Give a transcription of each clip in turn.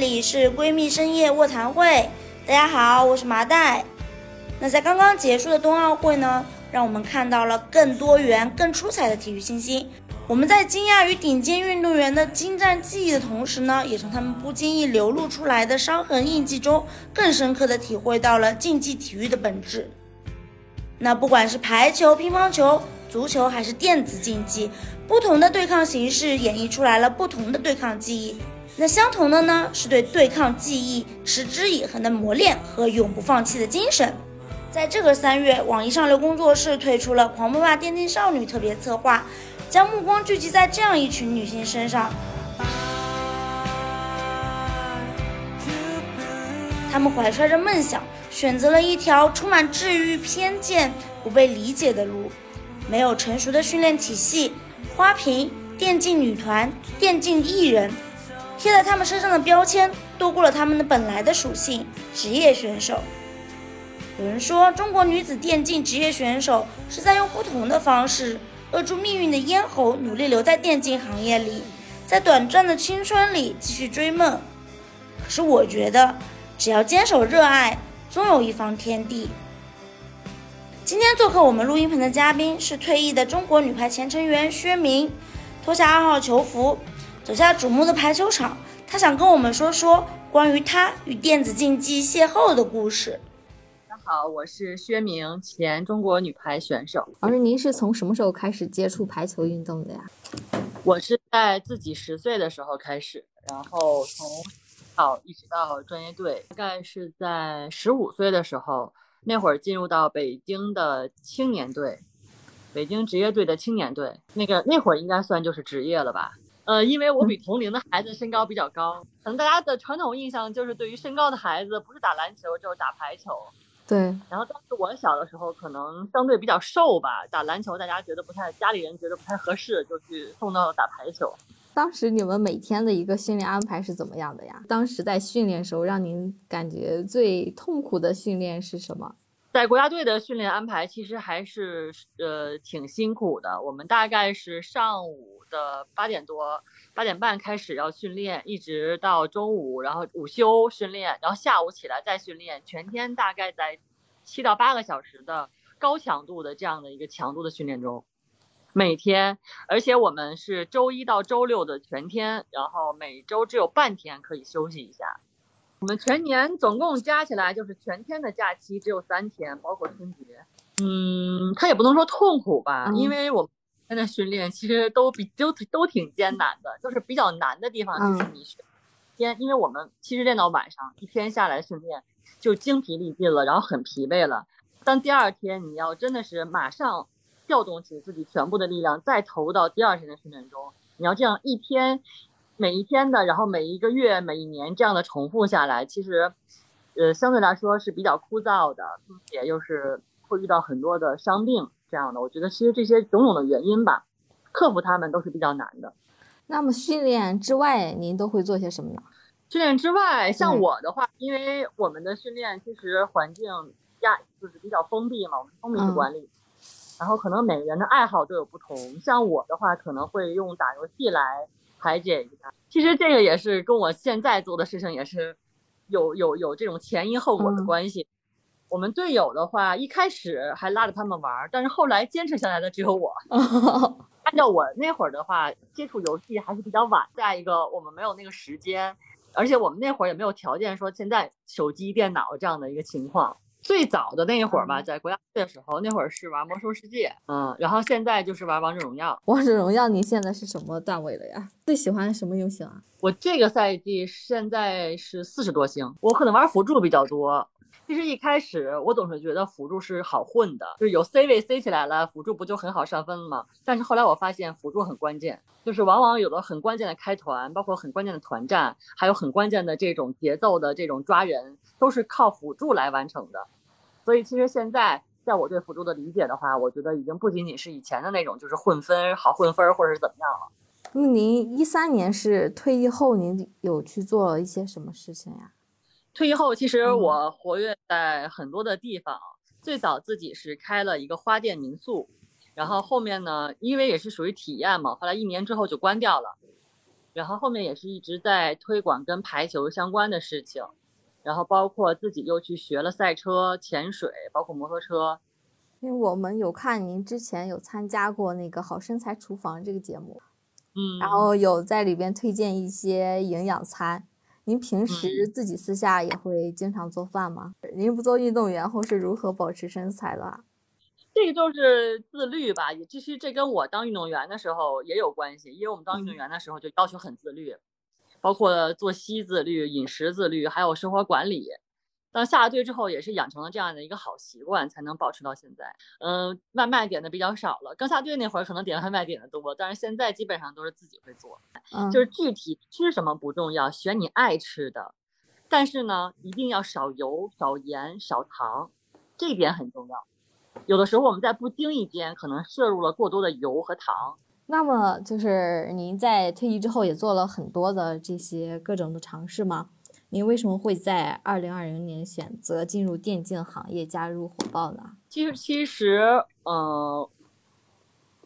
里是闺蜜深夜卧谈会。大家好，我是麻袋。那在刚刚结束的冬奥会呢，让我们看到了更多元、更出彩的体育新星。我们在惊讶于顶尖运动员的精湛技艺的同时呢，也从他们不经意流露出来的伤痕印记中，更深刻的体会到了竞技体育的本质。那不管是排球、乒乓球、足球，还是电子竞技，不同的对抗形式演绎出来了不同的对抗技艺。那相同的呢，是对对抗技艺持之以恒的磨练和永不放弃的精神。在这个三月，网易上流工作室推出了《狂奔吧电竞少女》特别策划，将目光聚集在这样一群女性身上。她们怀揣着梦想。选择了一条充满治愈偏见、不被理解的路，没有成熟的训练体系，花瓶、电竞女团、电竞艺人，贴在他们身上的标签多过了他们的本来的属性——职业选手。有人说，中国女子电竞职业选手是在用不同的方式扼住命运的咽喉，努力留在电竞行业里，在短暂的青春里继续追梦。可是我觉得，只要坚守热爱。总有一方天地。今天做客我们录音棚的嘉宾是退役的中国女排前成员薛明，脱下二号球服，走下瞩目的排球场，他想跟我们说说关于他与电子竞技邂逅的故事。大家好，我是薛明，前中国女排选手。老师，您是从什么时候开始接触排球运动的呀？我是在自己十岁的时候开始，然后从。小一直到专业队，大概是在十五岁的时候，那会儿进入到北京的青年队，北京职业队的青年队，那个那会儿应该算就是职业了吧？呃，因为我比同龄的孩子身高比较高，可能大家的传统印象就是对于身高的孩子不是打篮球就是打排球。对。然后当时我小的时候可能相对比较瘦吧，打篮球大家觉得不太，家里人觉得不太合适，就去送到打排球。当时你们每天的一个训练安排是怎么样的呀？当时在训练时候，让您感觉最痛苦的训练是什么？在国家队的训练安排其实还是呃挺辛苦的。我们大概是上午的八点多、八点半开始要训练，一直到中午，然后午休训练，然后下午起来再训练，全天大概在七到八个小时的高强度的这样的一个强度的训练中。每天，而且我们是周一到周六的全天，然后每周只有半天可以休息一下。我们全年总共加起来就是全天的假期只有三天，包括春节。嗯，他也不能说痛苦吧，因为我们现在训练其实都比都都挺艰难的，就是比较难的地方就是你天，因为我们其实练到晚上一天下来训练就精疲力尽了，然后很疲惫了。但第二天你要真的是马上。调动起自己全部的力量，再投入到第二天的训练中。你要这样一天，每一天的，然后每一个月、每一年这样的重复下来，其实，呃，相对来说是比较枯燥的，并且又是会遇到很多的伤病这样的。我觉得其实这些种种的原因吧，克服他们都是比较难的。那么训练之外，您都会做些什么呢？训练之外，像我的话，因为我们的训练其实环境压就是比较封闭嘛，我们封闭式管理。然后可能每个人的爱好都有不同，像我的话可能会用打游戏来排解一下。其实这个也是跟我现在做的事情也是有有有这种前因后果的关系。我们队友的话一开始还拉着他们玩，但是后来坚持下来的只有我。按照我那会儿的话，接触游戏还是比较晚。再一个，我们没有那个时间，而且我们那会儿也没有条件说现在手机、电脑这样的一个情况。最早的那一会儿吧，在国家队的时候，那会儿是玩魔兽世界，嗯，然后现在就是玩王者荣耀。王者荣耀，你现在是什么段位了呀？最喜欢什么游戏啊？我这个赛季现在是四十多星，我可能玩辅助比较多。其实一开始我总是觉得辅助是好混的，就是有 C 位 C 起来了，辅助不就很好上分了吗？但是后来我发现辅助很关键，就是往往有的很关键的开团，包括很关键的团战，还有很关键的这种节奏的这种抓人，都是靠辅助来完成的。所以其实现在在我对辅助的理解的话，我觉得已经不仅仅是以前的那种，就是混分好混分或者是怎么样了。那您一三年是退役后，您有去做一些什么事情呀？退役后，其实我活跃在很多的地方。最早自己是开了一个花店民宿，然后后面呢，因为也是属于体验嘛，后来一年之后就关掉了。然后后面也是一直在推广跟排球相关的事情，然后包括自己又去学了赛车、潜水，包括摩托车。因为我们有看您之前有参加过那个《好身材厨房》这个节目，嗯，然后有在里边推荐一些营养餐。您平时自己私下也会经常做饭吗？您不做运动员后是如何保持身材的？这个就是自律吧，也其实这跟我当运动员的时候也有关系，因为我们当运动员的时候就要求很自律，包括作息自律、饮食自律，还有生活管理。当下了队之后，也是养成了这样的一个好习惯，才能保持到现在。嗯，外卖点的比较少了，刚下队那会儿可能点外卖点的多，但是现在基本上都是自己会做。嗯，就是具体吃什么不重要，选你爱吃的，但是呢，一定要少油、少盐、少糖，这一点很重要。有的时候我们在不经意间可能摄入了过多的油和糖。那么就是您在退役之后也做了很多的这些各种的尝试吗？您为什么会在二零二零年选择进入电竞行业，加入火爆呢？其实，其实，嗯，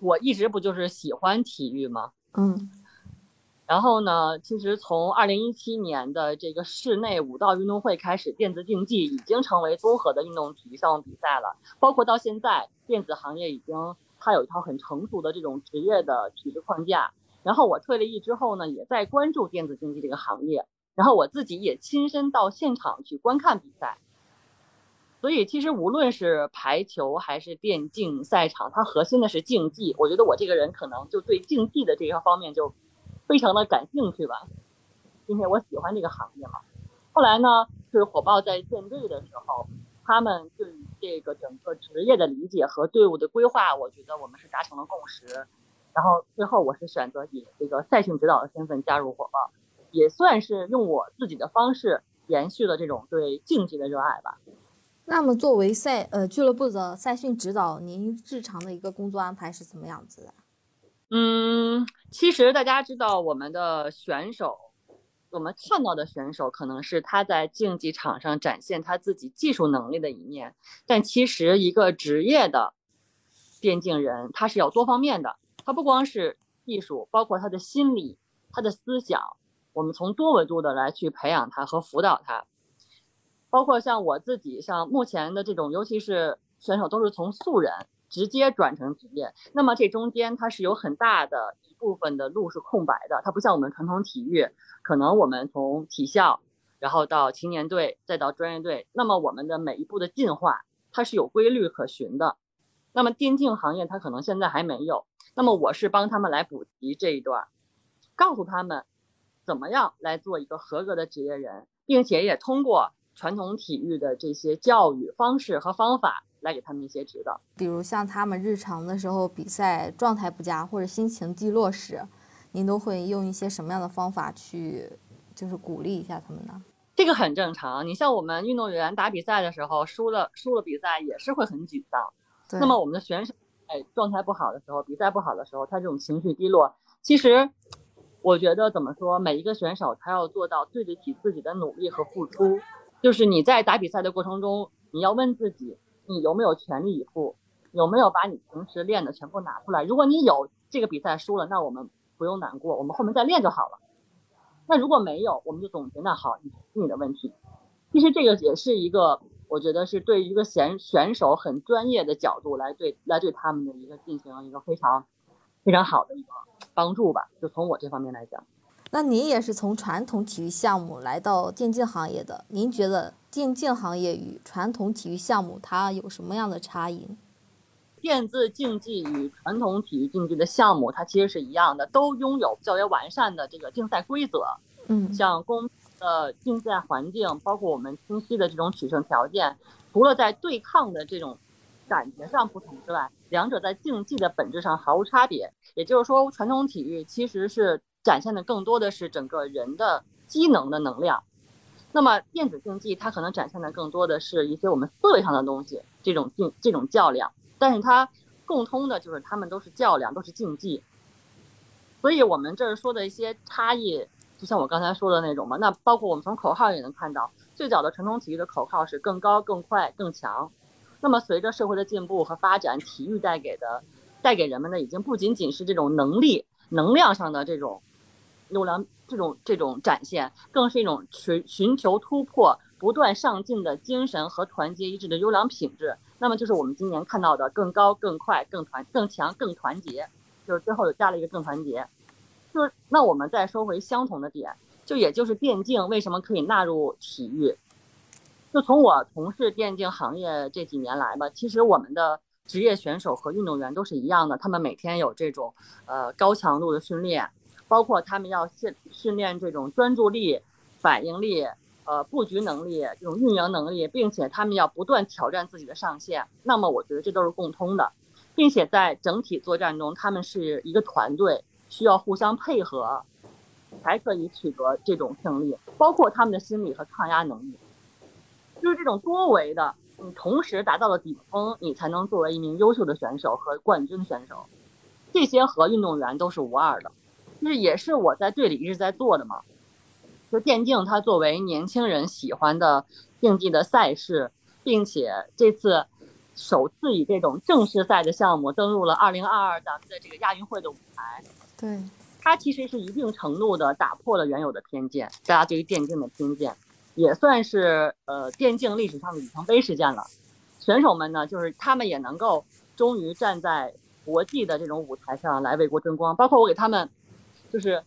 我一直不就是喜欢体育吗？嗯。然后呢，其实从二零一七年的这个室内武道运动会开始，电子竞技已经成为综合的运动体育项目比赛了。包括到现在，电子行业已经它有一套很成熟的这种职业的体制框架。然后我退了役之后呢，也在关注电子竞技这个行业。然后我自己也亲身到现场去观看比赛，所以其实无论是排球还是电竞赛场，它核心的是竞技。我觉得我这个人可能就对竞技的这个方面就非常的感兴趣吧，并且我喜欢这个行业嘛。后来呢，就是火爆在建队的时候，他们对于这个整个职业的理解和队伍的规划，我觉得我们是达成了共识。然后最后我是选择以这个赛训指导的身份加入火爆。也算是用我自己的方式延续了这种对竞技的热爱吧。那么，作为赛呃俱乐部的赛训指导，您日常的一个工作安排是怎么样子的？嗯，其实大家知道，我们的选手，我们看到的选手可能是他在竞技场上展现他自己技术能力的一面，但其实一个职业的电竞人，他是要多方面的，他不光是技术，包括他的心理、他的思想。我们从多维度的来去培养他和辅导他，包括像我自己，像目前的这种，尤其是选手都是从素人直接转成职业，那么这中间它是有很大的一部分的路是空白的，它不像我们传统体育，可能我们从体校，然后到青年队，再到专业队，那么我们的每一步的进化它是有规律可循的，那么电竞行业它可能现在还没有，那么我是帮他们来补齐这一段，告诉他们。怎么样来做一个合格的职业人，并且也通过传统体育的这些教育方式和方法来给他们一些指导。比如像他们日常的时候比赛状态不佳或者心情低落时，您都会用一些什么样的方法去，就是鼓励一下他们呢？这个很正常。你像我们运动员打比赛的时候，输了输了比赛也是会很沮丧。那么我们的选手哎状态不好的时候，比赛不好的时候，他这种情绪低落，其实。我觉得怎么说，每一个选手他要做到对得起自己的努力和付出。就是你在打比赛的过程中，你要问自己，你有没有全力以赴，有没有把你平时练的全部拿出来。如果你有，这个比赛输了，那我们不用难过，我们后面再练就好了。那如果没有，我们就总结，那好，你你的问题。其实这个也是一个，我觉得是对一个选选手很专业的角度来对来对他们的一个进行一个非常非常好的一个。帮助吧，就从我这方面来讲。那您也是从传统体育项目来到电竞行业的，您觉得电竞行业与传统体育项目它有什么样的差异？电子竞技与传统体育竞技的项目，它其实是一样的，都拥有较为完善的这个竞赛规则。嗯，像公的竞赛环境，包括我们清晰的这种取胜条件，除了在对抗的这种感觉上不同之外，两者在竞技的本质上毫无差别。也就是说，传统体育其实是展现的更多的是整个人的机能的能量，那么电子竞技它可能展现的更多的是一些我们思维上的东西，这种竞这种较量，但是它共通的就是他们都是较量，都是竞技。所以我们这儿说的一些差异，就像我刚才说的那种嘛，那包括我们从口号也能看到，最早的传统体育的口号是更高、更快、更强，那么随着社会的进步和发展，体育带给的。带给人们的已经不仅仅是这种能力、能量上的这种优良这种这种展现，更是一种寻寻求突破、不断上进的精神和团结一致的优良品质。那么就是我们今年看到的更高、更快、更团、更强、更团结，就是最后又加了一个更团结。就是那我们再说回相同的点，就也就是电竞为什么可以纳入体育？就从我从事电竞行业这几年来吧，其实我们的职业选手和运动员都是一样的，他们每天有这种呃高强度的训练，包括他们要训训练这种专注力、反应力、呃布局能力、这种运营能力，并且他们要不断挑战自己的上限。那么我觉得这都是共通的，并且在整体作战中，他们是一个团队，需要互相配合，才可以取得这种胜利，包括他们的心理和抗压能力。就是这种多维的，你同时达到了顶峰，你才能作为一名优秀的选手和冠军选手。这些和运动员都是无二的，就是也是我在队里一直在做的嘛。就电竞，它作为年轻人喜欢的竞技的赛事，并且这次首次以这种正式赛的项目登陆了二零二二咱们的这个亚运会的舞台。对，它其实是一定程度的打破了原有的偏见，大家对于电竞的偏见。也算是呃电竞历史上的里程碑事件了。选手们呢，就是他们也能够终于站在国际的这种舞台上来为国争光。包括我给他们就是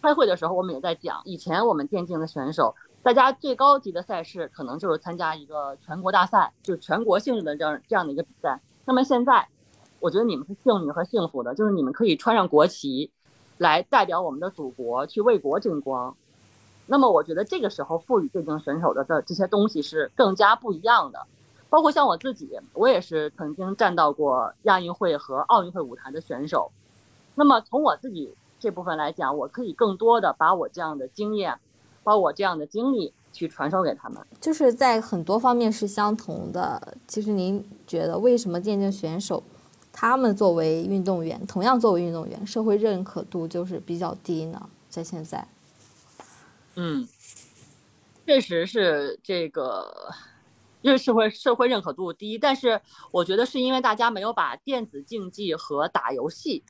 开会的时候，我们也在讲，以前我们电竞的选手，大家最高级的赛事可能就是参加一个全国大赛，就全国性质的这样这样的一个比赛。那么现在，我觉得你们是幸运和幸福的，就是你们可以穿上国旗，来代表我们的祖国去为国争光。那么我觉得这个时候赋予电竞选手的这这些东西是更加不一样的，包括像我自己，我也是曾经站到过亚运会和奥运会舞台的选手。那么从我自己这部分来讲，我可以更多的把我这样的经验，把我这样的经历去传授给他们。就是在很多方面是相同的。其实您觉得为什么电竞选手，他们作为运动员，同样作为运动员，社会认可度就是比较低呢？在现在？嗯，确实是这个，因为社会社会认可度低，但是我觉得是因为大家没有把电子竞技和打游戏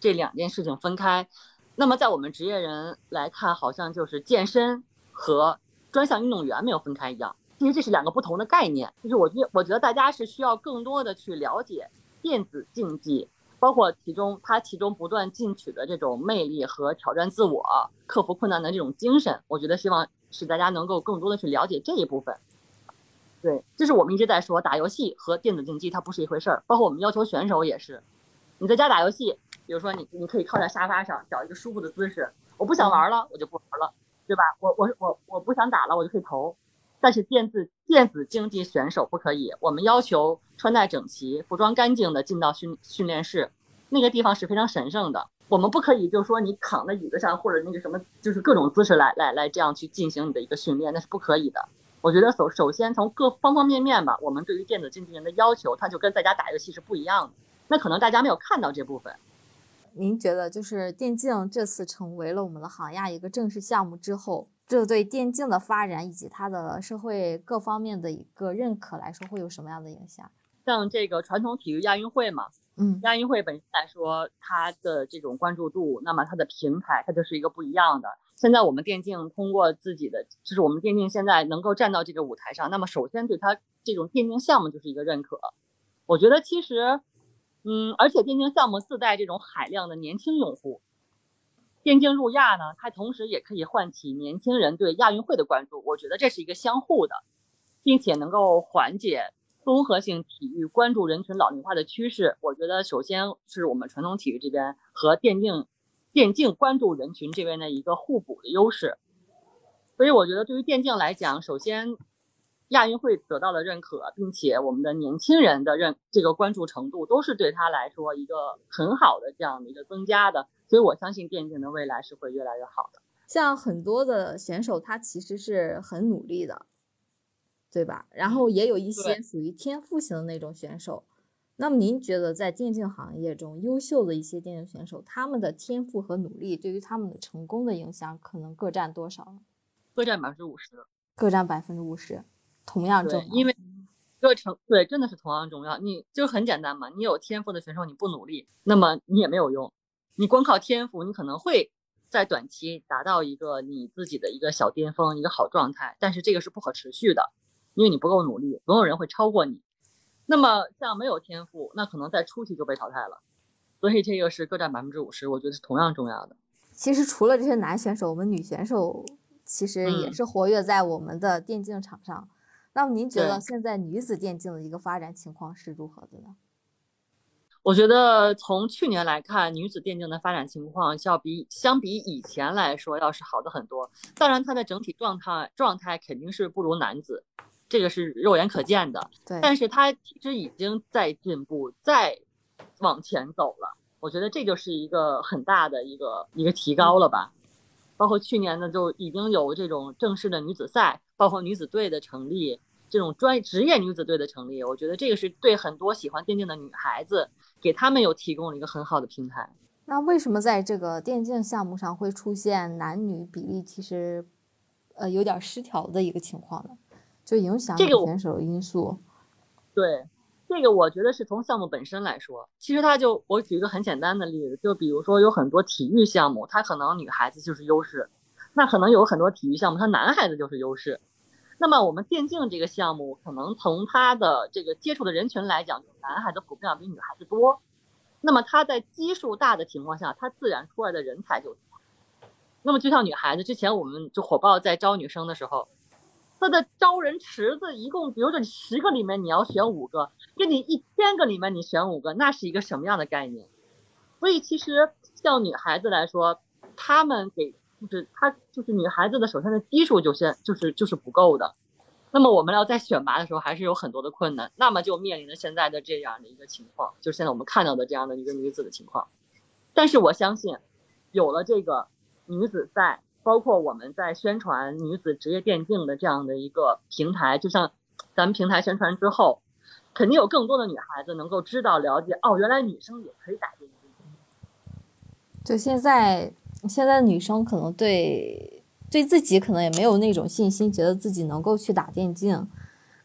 这两件事情分开。那么在我们职业人来看，好像就是健身和专项运动员没有分开一样。其实这是两个不同的概念。就是我觉我觉得大家是需要更多的去了解电子竞技。包括其中，他其中不断进取的这种魅力和挑战自我、克服困难的这种精神，我觉得希望使大家能够更多的去了解这一部分。对，这是我们一直在说，打游戏和电子竞技它不是一回事儿。包括我们要求选手也是，你在家打游戏，比如说你你可以靠在沙发上找一个舒服的姿势，我不想玩了，我就不玩了，对吧？我我我我不想打了，我就可以投。但是电子电子竞技选手不可以，我们要求穿戴整齐、服装干净的进到训训练室，那个地方是非常神圣的。我们不可以就是说你躺在椅子上或者那个什么，就是各种姿势来来来这样去进行你的一个训练，那是不可以的。我觉得首首先从各方方面面吧，我们对于电子竞技人的要求，它就跟在家打游戏是不一样的。那可能大家没有看到这部分。您觉得就是电竞这次成为了我们的行亚一个正式项目之后？这对电竞的发展以及它的社会各方面的一个认可来说，会有什么样的影响？像这个传统体育亚运会嘛，嗯，亚运会本身来说，它的这种关注度，那么它的平台，它就是一个不一样的。现在我们电竞通过自己的，就是我们电竞现在能够站到这个舞台上，那么首先对它这种电竞项目就是一个认可。我觉得其实，嗯，而且电竞项目自带这种海量的年轻用户。电竞入亚呢，它同时也可以唤起年轻人对亚运会的关注。我觉得这是一个相互的，并且能够缓解综合性体育关注人群老龄化的趋势。我觉得首先是我们传统体育这边和电竞电竞关注人群这边的一个互补的优势。所以我觉得对于电竞来讲，首先亚运会得到了认可，并且我们的年轻人的认这个关注程度都是对他来说一个很好的这样的一个增加的。所以我相信电竞的未来是会越来越好的。像很多的选手，他其实是很努力的，对吧？然后也有一些属于天赋型的那种选手。那么您觉得在电竞行业中，优秀的一些电竞选手，他们的天赋和努力对于他们的成功的影响，可能各占多少呢？各占百分之五十。各占百分之五十，同样重要。因为个成对真的是同样重要。你就很简单嘛，你有天赋的选手，你不努力，那么你也没有用。你光靠天赋，你可能会在短期达到一个你自己的一个小巅峰，一个好状态，但是这个是不可持续的，因为你不够努力，总有人会超过你。那么像没有天赋，那可能在初期就被淘汰了。所以这个是各占百分之五十，我觉得是同样重要的。其实除了这些男选手，我们女选手其实也是活跃在我们的电竞场上。那么您觉得现在女子电竞的一个发展情况是如何的呢？我觉得从去年来看，女子电竞的发展情况要比相比以前来说要是好的很多。当然，它的整体状态状态肯定是不如男子，这个是肉眼可见的。对，但是它其实已经在进步，在往前走了。我觉得这就是一个很大的一个一个提高了吧。包括去年呢，就已经有这种正式的女子赛，包括女子队的成立，这种专职业女子队的成立，我觉得这个是对很多喜欢电竞的女孩子，给他们有提供了一个很好的平台。那为什么在这个电竞项目上会出现男女比例其实，呃，有点失调的一个情况呢？就影响选手因素。对。这个我觉得是从项目本身来说，其实它就我举一个很简单的例子，就比如说有很多体育项目，它可能女孩子就是优势，那可能有很多体育项目，它男孩子就是优势。那么我们电竞这个项目，可能从它的这个接触的人群来讲，男孩子普遍要比女孩子多。那么它在基数大的情况下，它自然出来的人才就多。那么就像女孩子之前我们就火爆在招女生的时候。他的招人池子一共，比如说你十个里面你要选五个，跟你一千个里面你选五个，那是一个什么样的概念？所以其实像女孩子来说，她们给就是她就是女孩子的首先的基数就先就是就是不够的。那么我们要在选拔的时候还是有很多的困难，那么就面临着现在的这样的一个情况，就是现在我们看到的这样的一个女子的情况。但是我相信，有了这个女子赛。包括我们在宣传女子职业电竞的这样的一个平台，就像咱们平台宣传之后，肯定有更多的女孩子能够知道了解哦，原来女生也可以打电竞。就现在，现在的女生可能对对自己可能也没有那种信心，觉得自己能够去打电竞，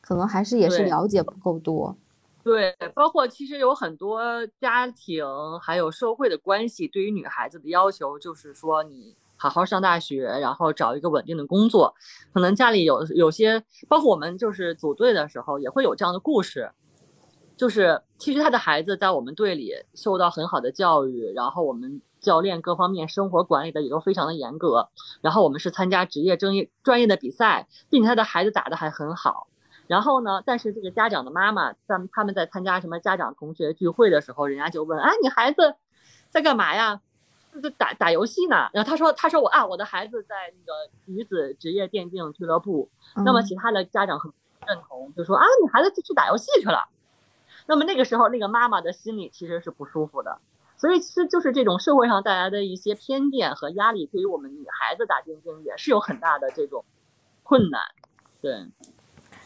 可能还是也是了解不够多。对，包括其实有很多家庭还有社会的关系，对于女孩子的要求就是说你。好好上大学，然后找一个稳定的工作。可能家里有有些，包括我们就是组队的时候也会有这样的故事，就是其实他的孩子在我们队里受到很好的教育，然后我们教练各方面生活管理的也都非常的严格。然后我们是参加职业专业专业的比赛，并且他的孩子打的还很好。然后呢，但是这个家长的妈妈在他们在参加什么家长同学聚会的时候，人家就问：哎，你孩子在干嘛呀？就打打游戏呢，然后他说：“他说我啊，我的孩子在那个女子职业电竞俱乐部。”那么其他的家长很认同，就说：“啊，你孩子去打游戏去了。”那么那个时候，那个妈妈的心里其实是不舒服的。所以其实就是这种社会上带来的一些偏见和压力，对于我们女孩子打电竞也是有很大的这种困难。对。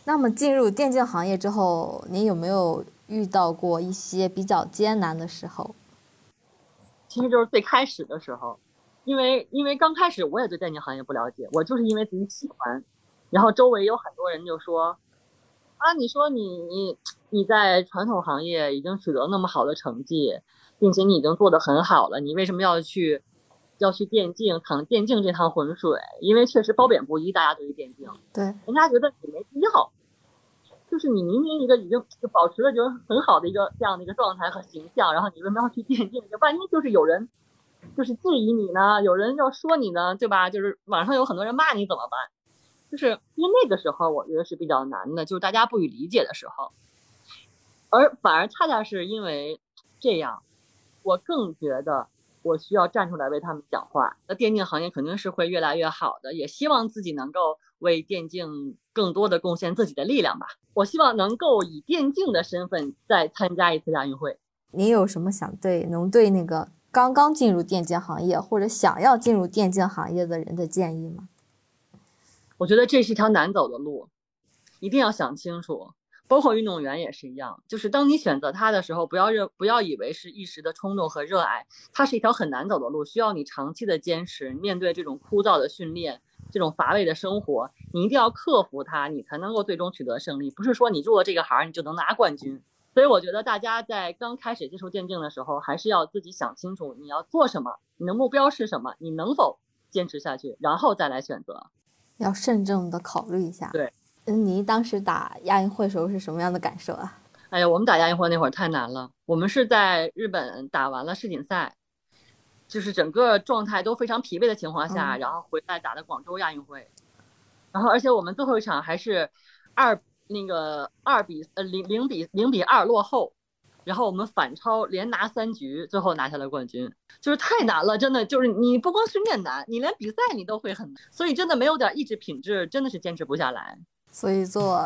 那么进入电竞行业之后，您有没有遇到过一些比较艰难的时候？其实就是最开始的时候，因为因为刚开始我也对电竞行业不了解，我就是因为自己喜欢，然后周围有很多人就说，啊，你说你你你在传统行业已经取得那么好的成绩，并且你已经做得很好了，你为什么要去要去电竞淌电竞这趟浑水？因为确实褒贬不一，大家对于电竞，对，人家觉得你没必要。就是你明明一个已经就保持了就很好的一个这样的一个状态和形象，然后你为什么要去电竞？就万一就是有人就是质疑你呢？有人要说你呢，对吧？就是网上有很多人骂你怎么办？就是因为那个时候我觉得是比较难的，就是大家不予理解的时候，而反而恰恰是因为这样，我更觉得。我需要站出来为他们讲话。那电竞行业肯定是会越来越好的，也希望自己能够为电竞更多的贡献自己的力量吧。我希望能够以电竞的身份再参加一次亚运会。你有什么想对能对那个刚刚进入电竞行业或者想要进入电竞行业的人的建议吗？我觉得这是一条难走的路，一定要想清楚。包括运动员也是一样，就是当你选择它的时候，不要认不要以为是一时的冲动和热爱，它是一条很难走的路，需要你长期的坚持。面对这种枯燥的训练，这种乏味的生活，你一定要克服它，你才能够最终取得胜利。不是说你入了这个行你就能拿冠军，所以我觉得大家在刚开始接触电竞的时候，还是要自己想清楚你要做什么，你的目标是什么，你能否坚持下去，然后再来选择。要慎重的考虑一下。对，嗯，您当时打亚运会时候是什么样的感受啊？哎呀，我们打亚运会那会儿太难了。我们是在日本打完了世锦赛，就是整个状态都非常疲惫的情况下，然后回来打的广州亚运会。然后，而且我们最后一场还是二那个二比呃零零比零比二落后，然后我们反超连拿三局，最后拿下了冠军。就是太难了，真的就是你不光训练难，你连比赛你都会很难，所以真的没有点意志品质，真的是坚持不下来。所以做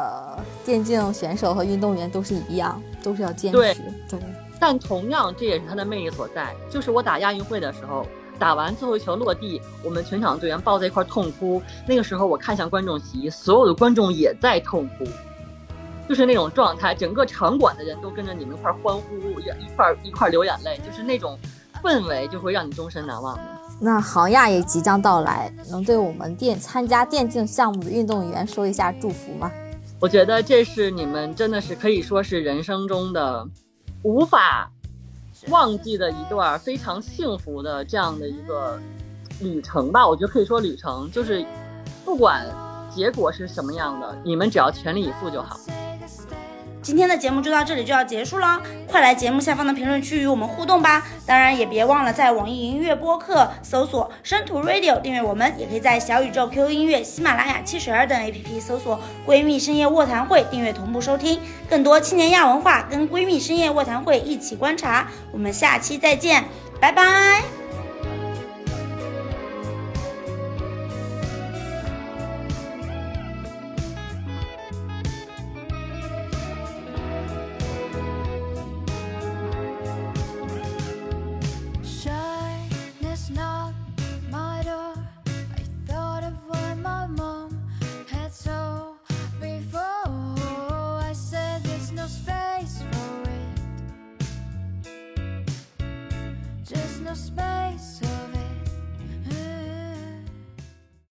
电竞选手和运动员都是一样，都是要坚持。对对。但同样，这也是他的魅力所在。就是我打亚运会的时候，打完最后一球落地，我们全场队员抱在一块痛哭。那个时候，我看向观众席，所有的观众也在痛哭，就是那种状态，整个场馆的人都跟着你们一块欢呼，一块一块流眼泪，就是那种氛围，就会让你终身难忘的。那杭亚也即将到来，能对我们电参加电竞项目的运动员说一下祝福吗？我觉得这是你们真的是可以说是人生中的无法忘记的一段非常幸福的这样的一个旅程吧。我觉得可以说旅程就是不管结果是什么样的，你们只要全力以赴就好。今天的节目就到这里就要结束了，快来节目下方的评论区与我们互动吧！当然也别忘了在网易云音乐播客搜索“生图 Radio” 订阅我们，也可以在小宇宙、QQ 音乐、喜马拉雅、汽水儿等 APP 搜索“闺蜜深夜卧谈会”订阅同步收听更多青年亚文化，跟闺蜜深夜卧谈会一起观察。我们下期再见，拜拜。